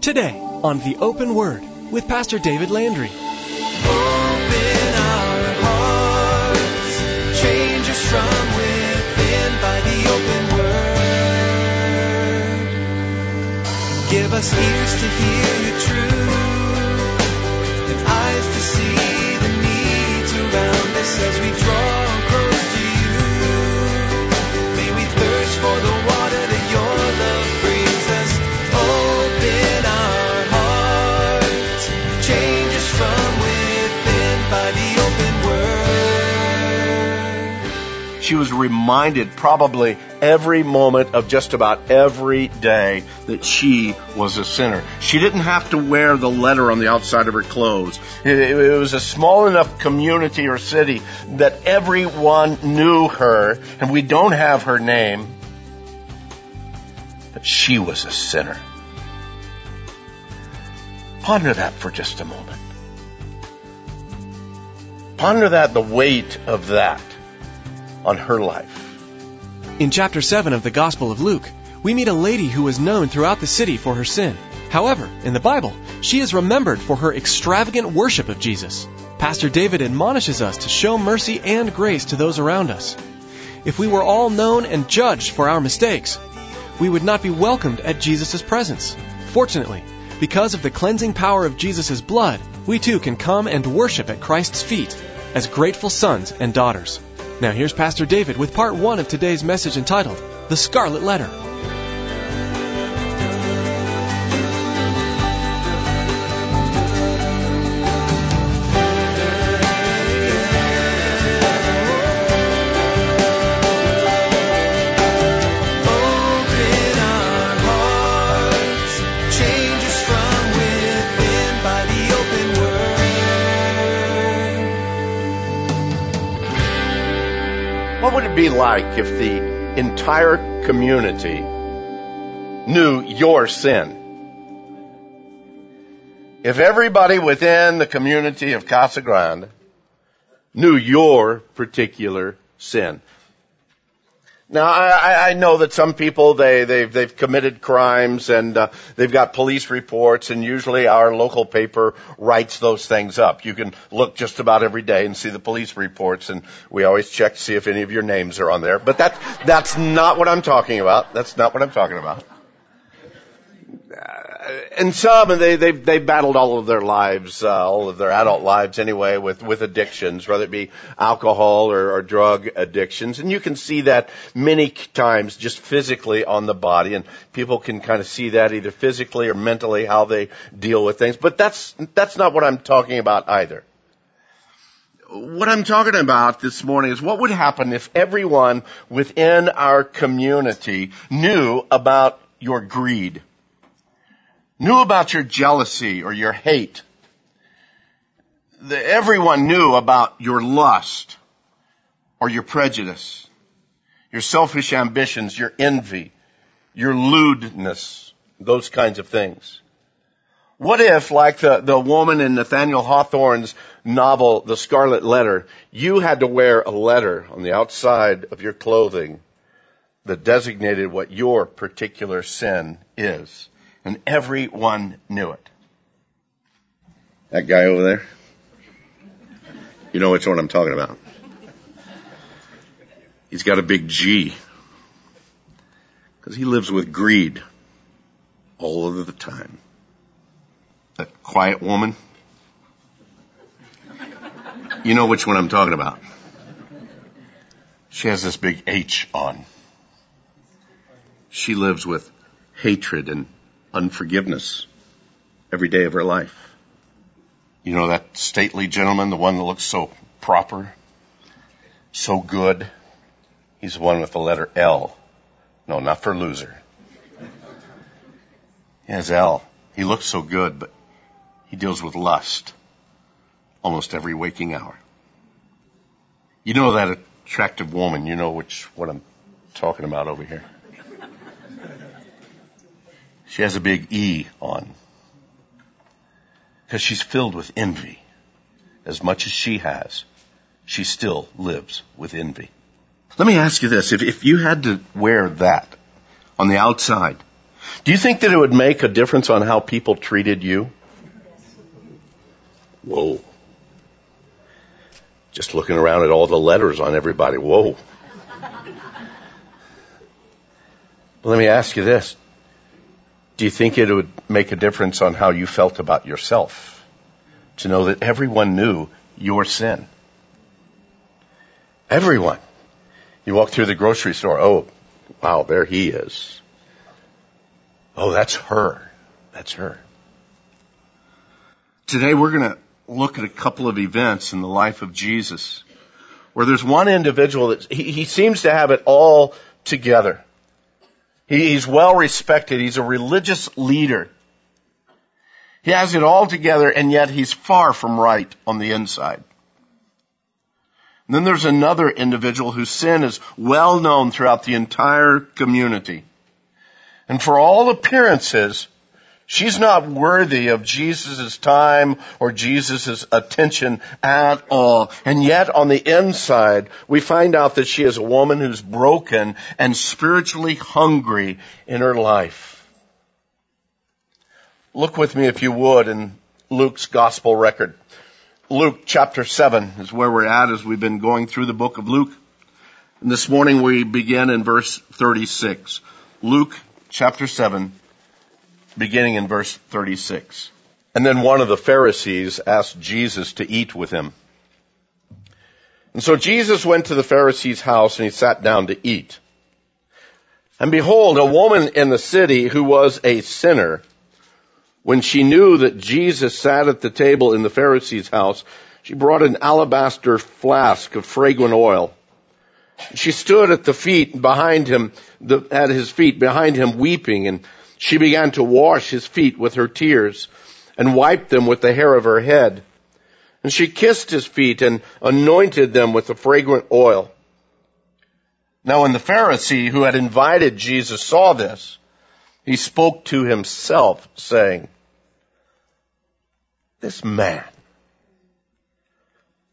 Today on The Open Word with Pastor David Landry. Hearts, change us from within by the open word. Give us ears to hear your truth and eyes to see the needs around us as we draw She was reminded probably every moment of just about every day that she was a sinner. She didn't have to wear the letter on the outside of her clothes. It, was a small enough community or city that everyone knew her, and we don't have her name, but she was a sinner. Ponder that for just a moment. Ponder that, the weight of that on her life. In chapter 7 of the Gospel of Luke, we meet a lady who was known throughout the city for her sin. However, in the Bible, she is remembered for her extravagant worship of Jesus. Pastor David admonishes us to show mercy and grace to those around us. If we were all known and judged for our mistakes, we would not be welcomed at Jesus' presence. Fortunately, because of the cleansing power of Jesus' blood, we too can come and worship at Christ's feet as grateful sons and daughters. Now here's Pastor David with part one of today's message entitled, The Scarlet Letter. Be like if the entire community knew your sin? If everybody within the community of Casa Grande knew your particular sin. Now, I, I- know that some people they they've they've committed crimes and uh, they've got police reports, and usually our local paper writes those things up. You can look just about every day and see the police reports, and we always check to see if any of your names are on there. But that that's not what I'm talking about. That's not what I'm talking about. And some, and they they they battled all of their lives, uh, all of their adult lives anyway, with with addictions, whether it be alcohol or, or drug addictions, and you can see that many times just physically on the body, and people can kind of see that either physically or mentally how they deal with things. But that's that's not what I'm talking about either. What I'm talking about this morning is what would happen if everyone within our community knew about your greed knew about your jealousy or your hate. The, everyone knew about your lust or your prejudice, your selfish ambitions, your envy, your lewdness, those kinds of things. What if, like the, the woman in Nathaniel Hawthorne's novel, The Scarlet Letter, you had to wear a letter on the outside of your clothing that designated what your particular sin is? And everyone knew it. That guy over there? You know which one I'm talking about. He's got a big G. Because he lives with greed all of the time. That quiet woman? You know which one I'm talking about. She has this big H on. She lives with hatred and unforgiveness every day of her life. You know that stately gentleman, the one that looks so proper, so good? He's the one with the letter L. No, not for loser. He has L. He looks so good, but he deals with lust almost every waking hour. You know that attractive woman, you know which, what I'm talking about over here. She has a big E on. Because she's filled with envy. As much as she has, she still lives with envy. Let me ask you this. If, if you had to wear that on the outside, Do you think that it would make a difference on how people treated you? Whoa. Just looking around at all the letters on everybody. Whoa. Let me ask you this. Do you think it would make a difference on how you felt about yourself? To know that everyone knew your sin. Everyone. You walk through the grocery store. Oh, wow, there he is. Oh, that's her. That's her. Today we're going to look at a couple of events in the life of Jesus where there's one individual that he, he seems to have it all together. He, he's well respected. He's a religious leader. He has it all together and yet he's far from right on the inside. And then there's another individual whose sin is well known throughout the entire community. And for all appearances, she's not worthy of Jesus' time or Jesus' attention at all. And yet on the inside, we find out that she is a woman who's broken and spiritually hungry in her life. Look with me if you would in Luke's gospel record. Luke chapter 7 is where we're at as we've been going through the book of Luke. And this morning we begin in verse 36. Luke chapter 7, beginning in verse 36. And then one of the Pharisees asked Jesus to eat with him. And so Jesus went to the Pharisee's house and he sat down to eat. And behold, a woman in the city who was a sinner when she knew that Jesus sat at the table in the Pharisee's house, she brought an alabaster flask of fragrant oil. She stood at the feet behind him, at his feet behind him weeping, and she began to wash his feet with her tears and wiped them with the hair of her head. And she kissed his feet and anointed them with the fragrant oil. Now when the Pharisee who had invited Jesus saw this, he spoke to himself saying, this man.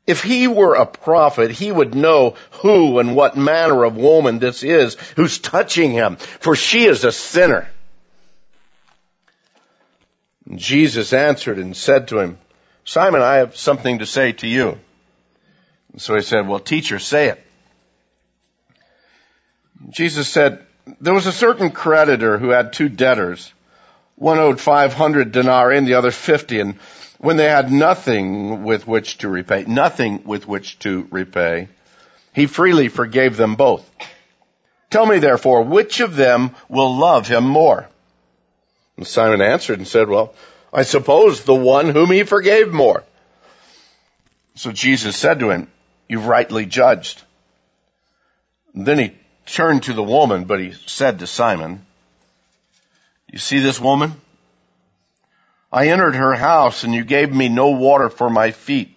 If he were a prophet, he would know who and what manner of woman this is who's touching him, for she is a sinner. Jesus answered and said to him, Simon, I have something to say to you. And so he said, well, teacher, say it. Jesus said, there was a certain creditor who had two debtors. One owed 500 denarii and the other 50 and when they had nothing with which to repay, nothing with which to repay, he freely forgave them both. Tell me therefore, which of them will love him more? And Simon answered and said, well, I suppose the one whom he forgave more. So Jesus said to him, you've rightly judged. And then he turned to the woman, but he said to Simon, you see this woman? I entered her house and you gave me no water for my feet.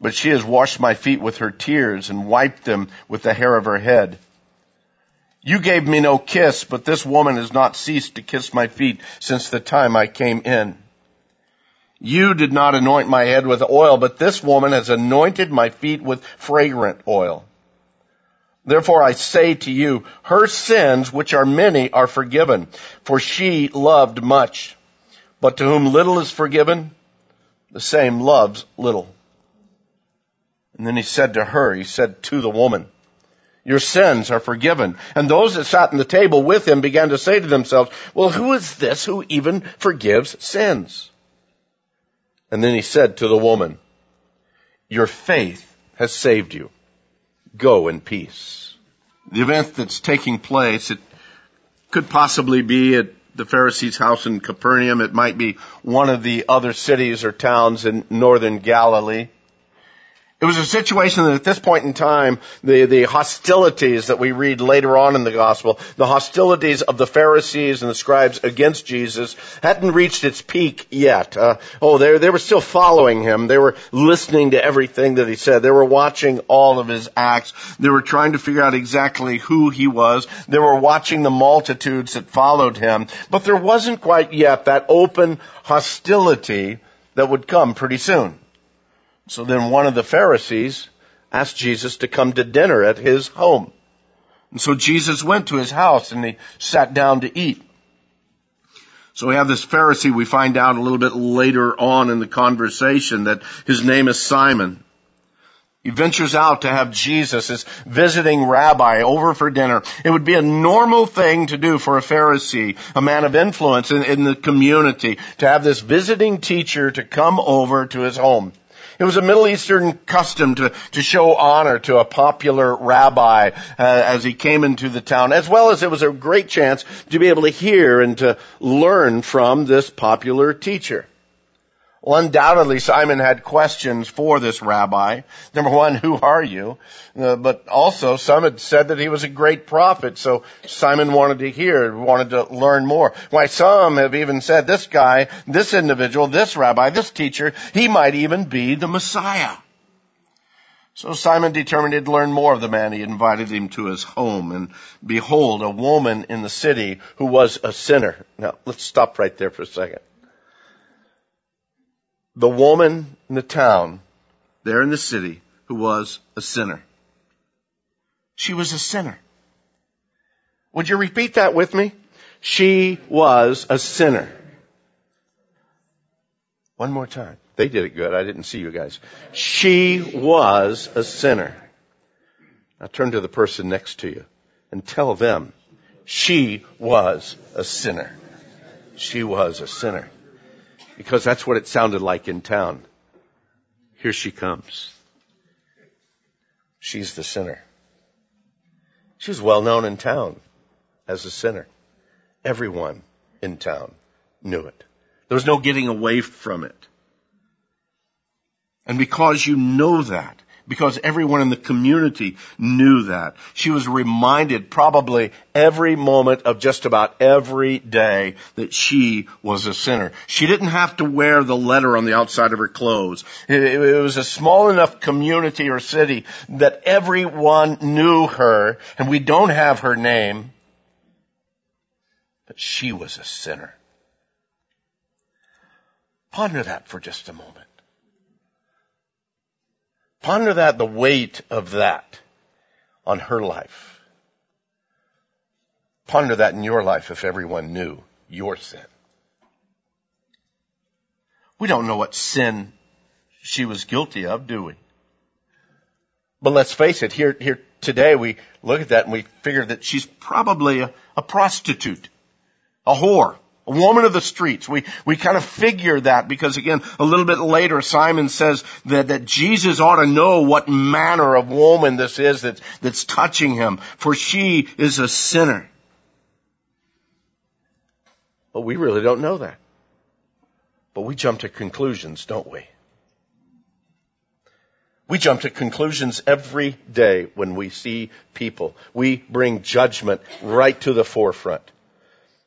But she has washed my feet with her tears and wiped them with the hair of her head. You gave me no kiss, but this woman has not ceased to kiss my feet since the time I came in. You did not anoint my head with oil, but this woman has anointed my feet with fragrant oil. Therefore I say to you, her sins, which are many, are forgiven, for she loved much. But to whom little is forgiven, the same loves little. And then he said to her, he said to the woman, your sins are forgiven. And those that sat in the table with him began to say to themselves, well, who is this who even forgives sins? And then he said to the woman, your faith has saved you. Go in peace. The event that's taking place, it could possibly be at the Pharisee's house in Capernaum. It might be one of the other cities or towns in northern Galilee. It was a situation that at this point in time, the, the hostilities that we read later on in the gospel, the hostilities of the Pharisees and the scribes against Jesus hadn't reached its peak yet. Uh, oh, they, they were still following him. They were listening to everything that he said. They were watching all of his acts. They were trying to figure out exactly who he was. They were watching the multitudes that followed him. But there wasn't quite yet that open hostility that would come pretty soon. So then one of the Pharisees asked Jesus to come to dinner at his home. And so Jesus went to his house and he sat down to eat. So we have this Pharisee, we find out a little bit later on in the conversation that his name is Simon. He ventures out to have Jesus, his visiting rabbi, over for dinner. It would be a normal thing to do for a Pharisee, a man of influence in, in the community, to have this visiting teacher to come over to his home. It was a Middle Eastern custom to, to show honor to a popular rabbi uh, as he came into the town, as well as it was a great chance to be able to hear and to learn from this popular teacher. Well, undoubtedly Simon had questions for this rabbi. Number one, who are you? Uh, but also some had said that he was a great prophet, so Simon wanted to hear, wanted to learn more. Why some have even said this guy, this individual, this rabbi, this teacher, he might even be the Messiah. So Simon determined to learn more of the man. He invited him to his home and behold, a woman in the city who was a sinner. Now, let's stop right there for a second the woman in the town, there in the city, who was a sinner. She was a sinner. Would you repeat that with me? She was a sinner. One more time. They did it good. I didn't see you guys. She was a sinner. Now turn to the person next to you and tell them she was a sinner. She was a sinner because that's what it sounded like in town. Here she comes. She's the sinner. She was well known in town as a sinner. Everyone in town knew it. There was no getting away from it. And because you know that, because everyone in the community knew that. She was reminded probably every moment of just about every day that she was a sinner. She didn't have to wear the letter on the outside of her clothes. It, was a small enough community or city that everyone knew her, and we don't have her name, but she was a sinner. Ponder that for just a moment. Ponder that, the weight of that on her life. Ponder that in your life if everyone knew your sin. We don't know what sin she was guilty of, do we? But let's face it, here, here today we look at that and we figure that she's probably a, a prostitute, a whore, a woman of the streets. We, we kind of figure that because again, a little bit later, Simon says that, that Jesus ought to know what manner of woman this is that's, that's touching him, for she is a sinner. But we really don't know that. But we jump to conclusions, don't we? We jump to conclusions every day when we see people. We bring judgment right to the forefront.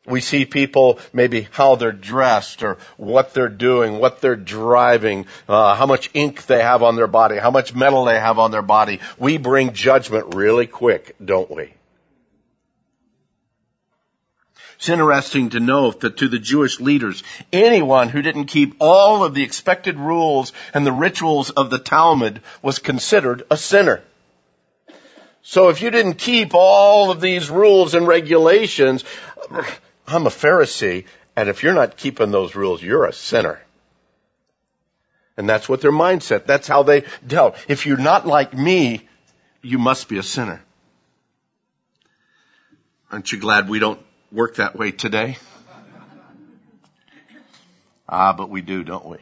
We see people, maybe how they're dressed or what they're doing, what they're driving, uh, how much ink they have on their body, how much metal they have on their body. We bring judgment really quick, don't we? It's interesting to note that to the Jewish leaders, anyone who didn't keep all of the expected rules and the rituals of the Talmud was considered a sinner. So if you didn't keep all of these rules and regulations, I'm a Pharisee, and if you're not keeping those rules, you're a sinner. And that's what their mindset, that's how they dealt. If you're not like me, you must be a sinner. Aren't you glad we don't work that way today? Ah, but we do, don't we?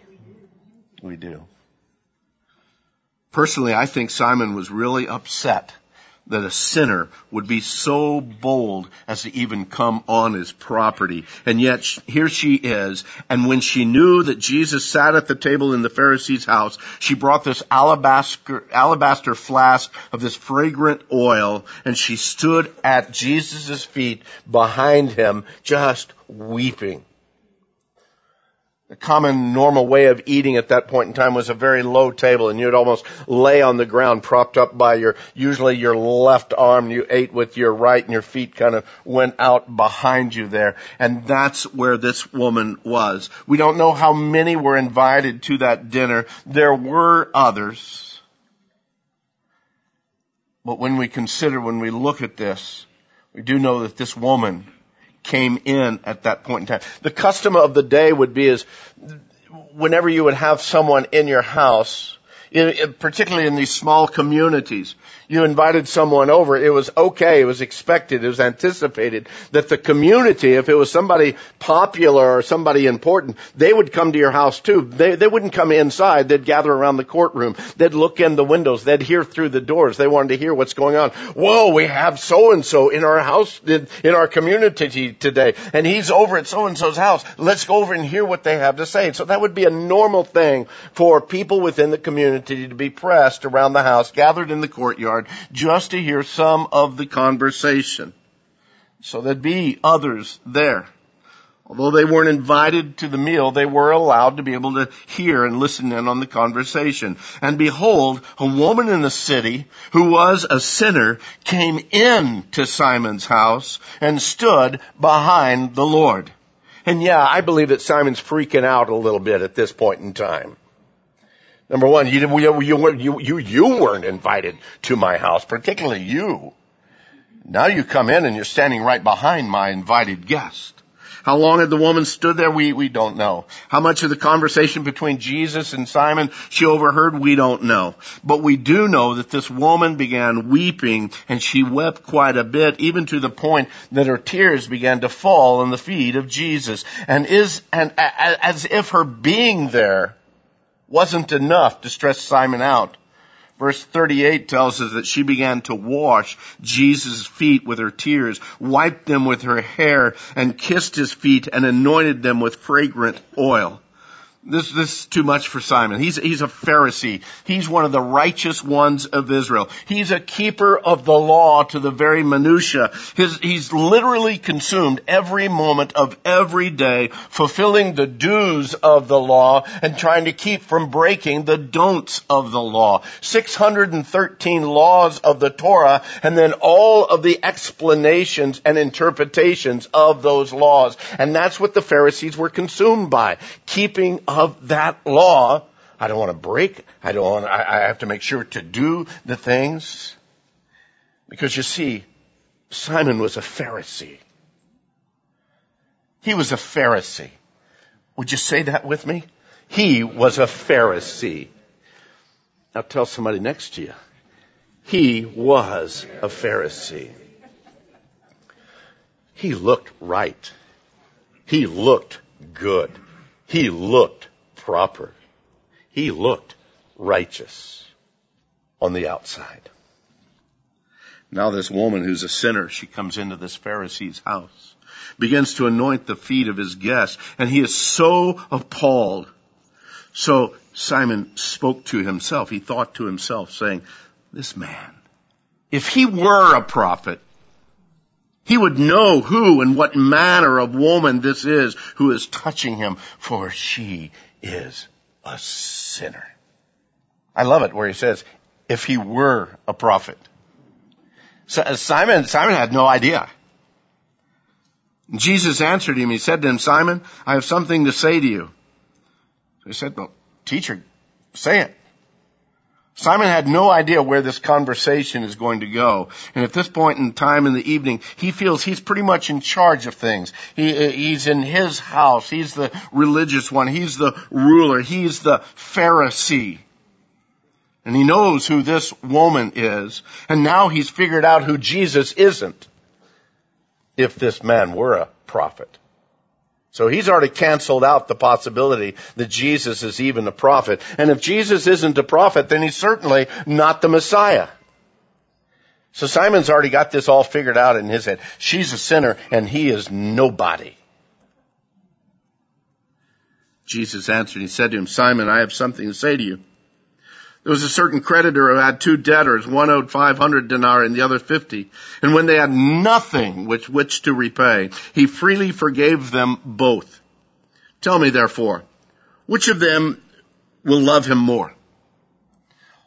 We do. Personally, I think Simon was really upset that a sinner would be so bold as to even come on his property. And yet here she is. And when she knew that Jesus sat at the table in the Pharisee's house, she brought this alabaster, alabaster flask of this fragrant oil and she stood at Jesus' feet behind him just weeping. The common normal way of eating at that point in time was a very low table and you'd almost lay on the ground propped up by your, usually your left arm. You ate with your right and your feet kind of went out behind you there. And that's where this woman was. We don't know how many were invited to that dinner. There were others. But when we consider, when we look at this, we do know that this woman came in at that point in time. The custom of the day would be is whenever you would have someone in your house, particularly in these small communities, you invited someone over, it was okay, it was expected, it was anticipated that the community, if it was somebody popular or somebody important, they would come to your house too. They, they wouldn't come inside, they'd gather around the courtroom, they'd look in the windows, they'd hear through the doors, they wanted to hear what's going on. Whoa, we have so and so in our house, in, in our community today, and he's over at so and so's house. Let's go over and hear what they have to say. So that would be a normal thing for people within the community to be pressed around the house, gathered in the courtyard, just to hear some of the conversation. So there'd be others there. Although they weren't invited to the meal, they were allowed to be able to hear and listen in on the conversation. And behold, a woman in the city who was a sinner came in to Simon's house and stood behind the Lord. And yeah, I believe that Simon's freaking out a little bit at this point in time. Number one, you, you, you, you, you weren't invited to my house, particularly you. Now you come in and you're standing right behind my invited guest. How long had the woman stood there? We, we don't know. How much of the conversation between Jesus and Simon she overheard? We don't know. But we do know that this woman began weeping and she wept quite a bit, even to the point that her tears began to fall on the feet of Jesus. And is, and as if her being there wasn't enough to stress Simon out. Verse 38 tells us that she began to wash Jesus' feet with her tears, wiped them with her hair, and kissed his feet and anointed them with fragrant oil. This, this is too much for Simon. He's, he's a Pharisee. He's one of the righteous ones of Israel. He's a keeper of the law to the very minutia. His, he's literally consumed every moment of every day fulfilling the do's of the law and trying to keep from breaking the don'ts of the law. 613 laws of the Torah and then all of the explanations and interpretations of those laws. And that's what the Pharisees were consumed by. Keeping of that law. I don't want to break. I don't want, I, I have to make sure to do the things. Because you see, Simon was a Pharisee. He was a Pharisee. Would you say that with me? He was a Pharisee. Now tell somebody next to you. He was a Pharisee. He looked right. He looked good. He looked proper. He looked righteous on the outside. Now this woman who's a sinner, she comes into this Pharisee's house, begins to anoint the feet of his guests, and he is so appalled. So Simon spoke to himself. He thought to himself saying, this man, if he were a prophet, he would know who and what manner of woman this is who is touching him, for she is a sinner. I love it where he says, if he were a prophet. So uh, Simon, Simon had no idea. Jesus answered him. He said to him, Simon, I have something to say to you. So he said, well, teacher, say it. Simon had no idea where this conversation is going to go. And at this point in time in the evening, he feels he's pretty much in charge of things. He, he's in his house. He's the religious one. He's the ruler. He's the Pharisee. And he knows who this woman is. And now he's figured out who Jesus isn't. If this man were a prophet. So he's already canceled out the possibility that Jesus is even a prophet. And if Jesus isn't a prophet, then he's certainly not the Messiah. So Simon's already got this all figured out in his head. She's a sinner and he is nobody. Jesus answered, he said to him, Simon, I have something to say to you. There was a certain creditor who had two debtors. One owed 500 denarii and the other 50. And when they had nothing with which to repay, he freely forgave them both. Tell me therefore, which of them will love him more?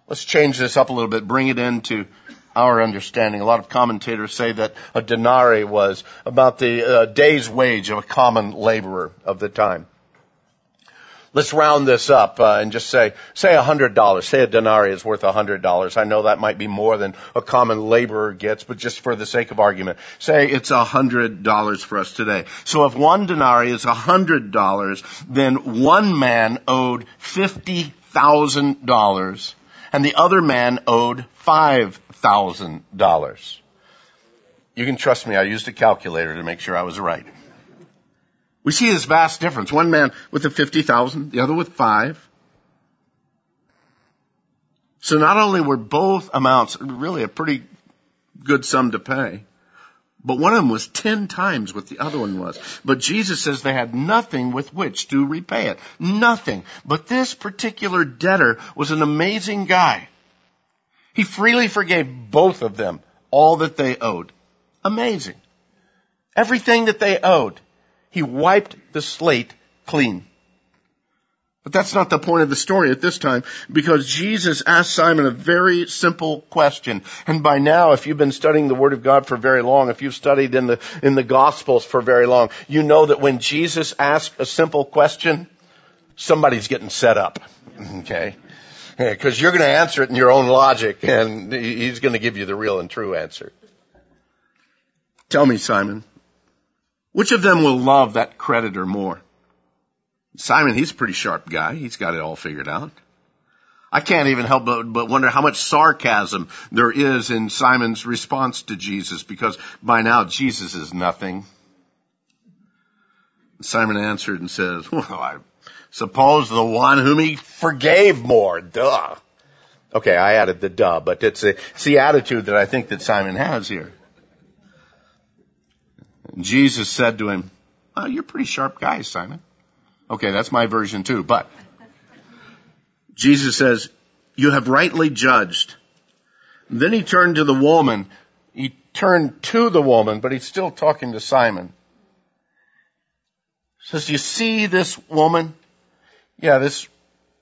Let's change this up a little bit, bring it into our understanding. A lot of commentators say that a denarii was about the uh, day's wage of a common laborer of the time. Let's round this up uh, and just say, say a hundred dollars. Say a denarii is worth a hundred dollars. I know that might be more than a common laborer gets, but just for the sake of argument, say it's a hundred dollars for us today. So if one denarii is a hundred dollars, then one man owed fifty thousand dollars, and the other man owed five thousand dollars. You can trust me. I used a calculator to make sure I was right. We see this vast difference. One man with a 50,000, the other with five. So not only were both amounts really a pretty good sum to pay, but one of them was ten times what the other one was. But Jesus says they had nothing with which to repay it. Nothing. But this particular debtor was an amazing guy. He freely forgave both of them all that they owed. Amazing. Everything that they owed. He wiped the slate clean. But that's not the point of the story at this time because Jesus asked Simon a very simple question. And by now, if you've been studying the Word of God for very long, if you've studied in the, in the Gospels for very long, you know that when Jesus asks a simple question, somebody's getting set up. Okay? Because you're going to answer it in your own logic and he's going to give you the real and true answer. Tell me, Simon, which of them will love that creditor more? Simon, he's a pretty sharp guy. He's got it all figured out. I can't even help but, but wonder how much sarcasm there is in Simon's response to Jesus because by now Jesus is nothing. Simon answered and says, well, I suppose the one whom he forgave more. Duh. Okay, I added the duh, but it's, a, it's the attitude that I think that Simon has here. Jesus said to him, well, you're a pretty sharp guy, Simon. Okay, that's my version too, but Jesus says, you have rightly judged. then he turned to the woman. He turned to the woman, but he's still talking to Simon. He says, you see this woman? Yeah, this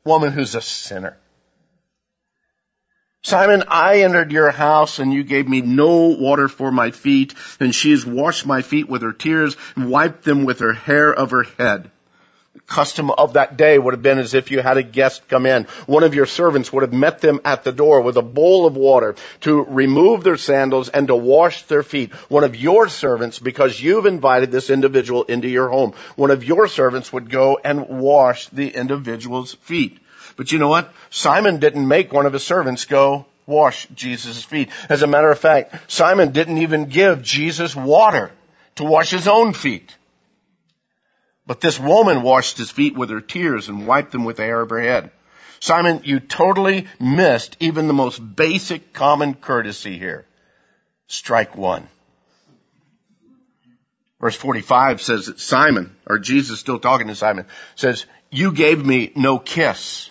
woman who's a sinner. Simon, I entered your house and you gave me no water for my feet, and she has washed my feet with her tears and wiped them with her hair of her head. The custom of that day would have been as if you had a guest come in. One of your servants would have met them at the door with a bowl of water to remove their sandals and to wash their feet. One of your servants, because you've invited this individual into your home, one of your servants would go and wash the individual's feet. But you know what? Simon didn't make one of his servants go wash Jesus' feet. As a matter of fact, Simon didn't even give Jesus water to wash his own feet. But this woman washed his feet with her tears and wiped them with the hair of her head. Simon, you totally missed even the most basic common courtesy here. Strike one. Verse 45 says that Simon, or Jesus still talking to Simon, says, you gave me no kiss.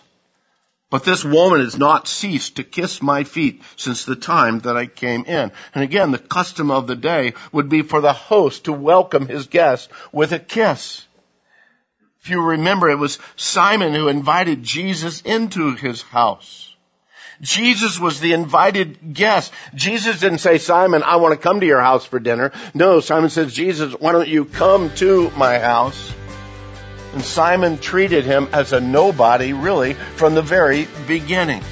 But this woman has not ceased to kiss my feet since the time that I came in. And again, the custom of the day would be for the host to welcome his guest with a kiss. If you remember, it was Simon who invited Jesus into his house. Jesus was the invited guest. Jesus didn't say, Simon, I want to come to your house for dinner. No, Simon says, Jesus, why don't you come to my house? And Simon treated him as a nobody, really, from the very beginning.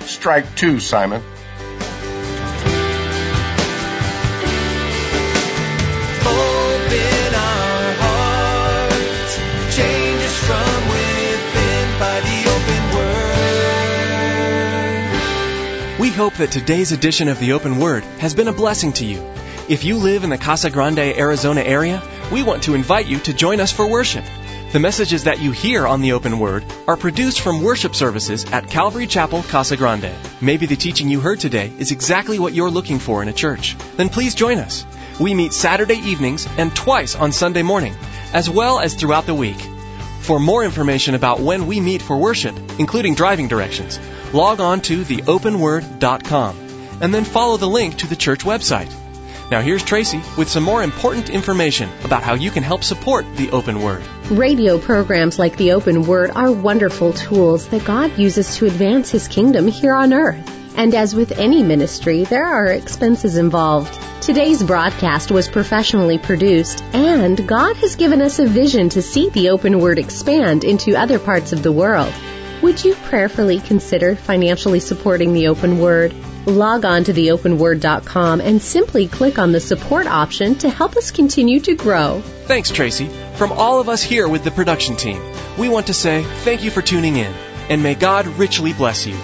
Strike two, Simon. Open our hearts, change us from within by the open word. We hope that today's edition of the Open Word has been a blessing to you. If you live in the Casa Grande, Arizona area, we want to invite you to join us for worship. The messages that you hear on the Open Word are produced from worship services at Calvary Chapel, Casa Grande. Maybe the teaching you heard today is exactly what you're looking for in a church. Then please join us. We meet Saturday evenings and twice on Sunday morning, as well as throughout the week. For more information about when we meet for worship, including driving directions, log on to theopenword.com and then follow the link to the church website. Now here's Tracy with some more important information about how you can help support the Open Word. Radio programs like the Open Word are wonderful tools that God uses to advance His kingdom here on earth. And as with any ministry, there are expenses involved. Today's broadcast was professionally produced, and God has given us a vision to see the open word expand into other parts of the world. Would you prayerfully consider financially supporting the open word? Log on to theopenword.com and simply click on the support option to help us continue to grow. Thanks, Tracy. From all of us here with the production team, we want to say thank you for tuning in, and may God richly bless you.